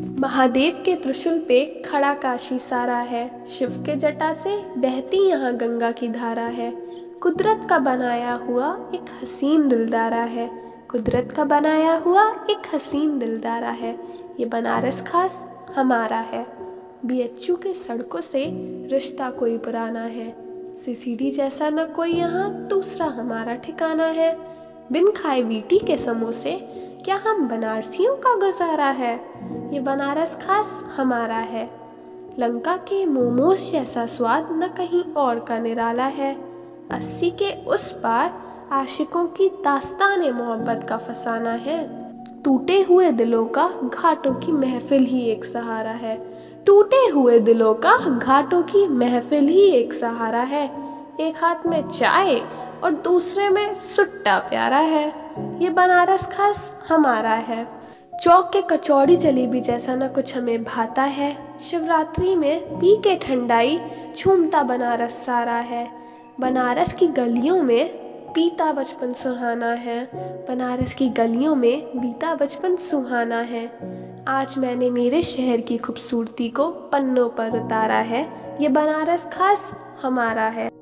महादेव के त्रिशूल पे खड़ा काशी सारा है। शिव के जटा से बहती यहाँ गंगा की धारा है। कुदरत का बनाया हुआ एक हसीन दिलदारा है। कुदरत का बनाया हुआ एक हसीन दिलदारा है। ये बनारस खास हमारा है। बीएचयू के सड़कों से रिश्ता कोई पुराना है। सीसीडी जैसा न कोई यहाँ, दूसरा हमारा ठिकाना है। बिन खाए वीटी के समोसे क्या हम बनारसियों का गुजारा है? ये बनारस खास हमारा है। लंका के मोमोज जैसा स्वाद न कहीं और का निराला है। अस्सी के उस पार आशिकों की दास्तान मोहब्बत का फसाना है। टूटे हुए दिलों का घाटों की महफिल ही एक सहारा है। टूटे हुए दिलों का घाटों की महफिल ही एक सहारा है। एक हाथ में चाय और दूसरे में सुट्टा प्यारा है। ये बनारस खास हमारा है। चौक के कचौड़ी जलेबी जैसा ना कुछ हमें भाता है। शिवरात्रि में पी के ठंडाई झूमता बनारस सारा है। बनारस की गलियों में पीता बचपन सुहाना है। बनारस की गलियों में बीता बचपन सुहाना है। आज मैंने मेरे शहर की खूबसूरती को पन्नों पर उतारा है। ये बनारस खास हमारा है।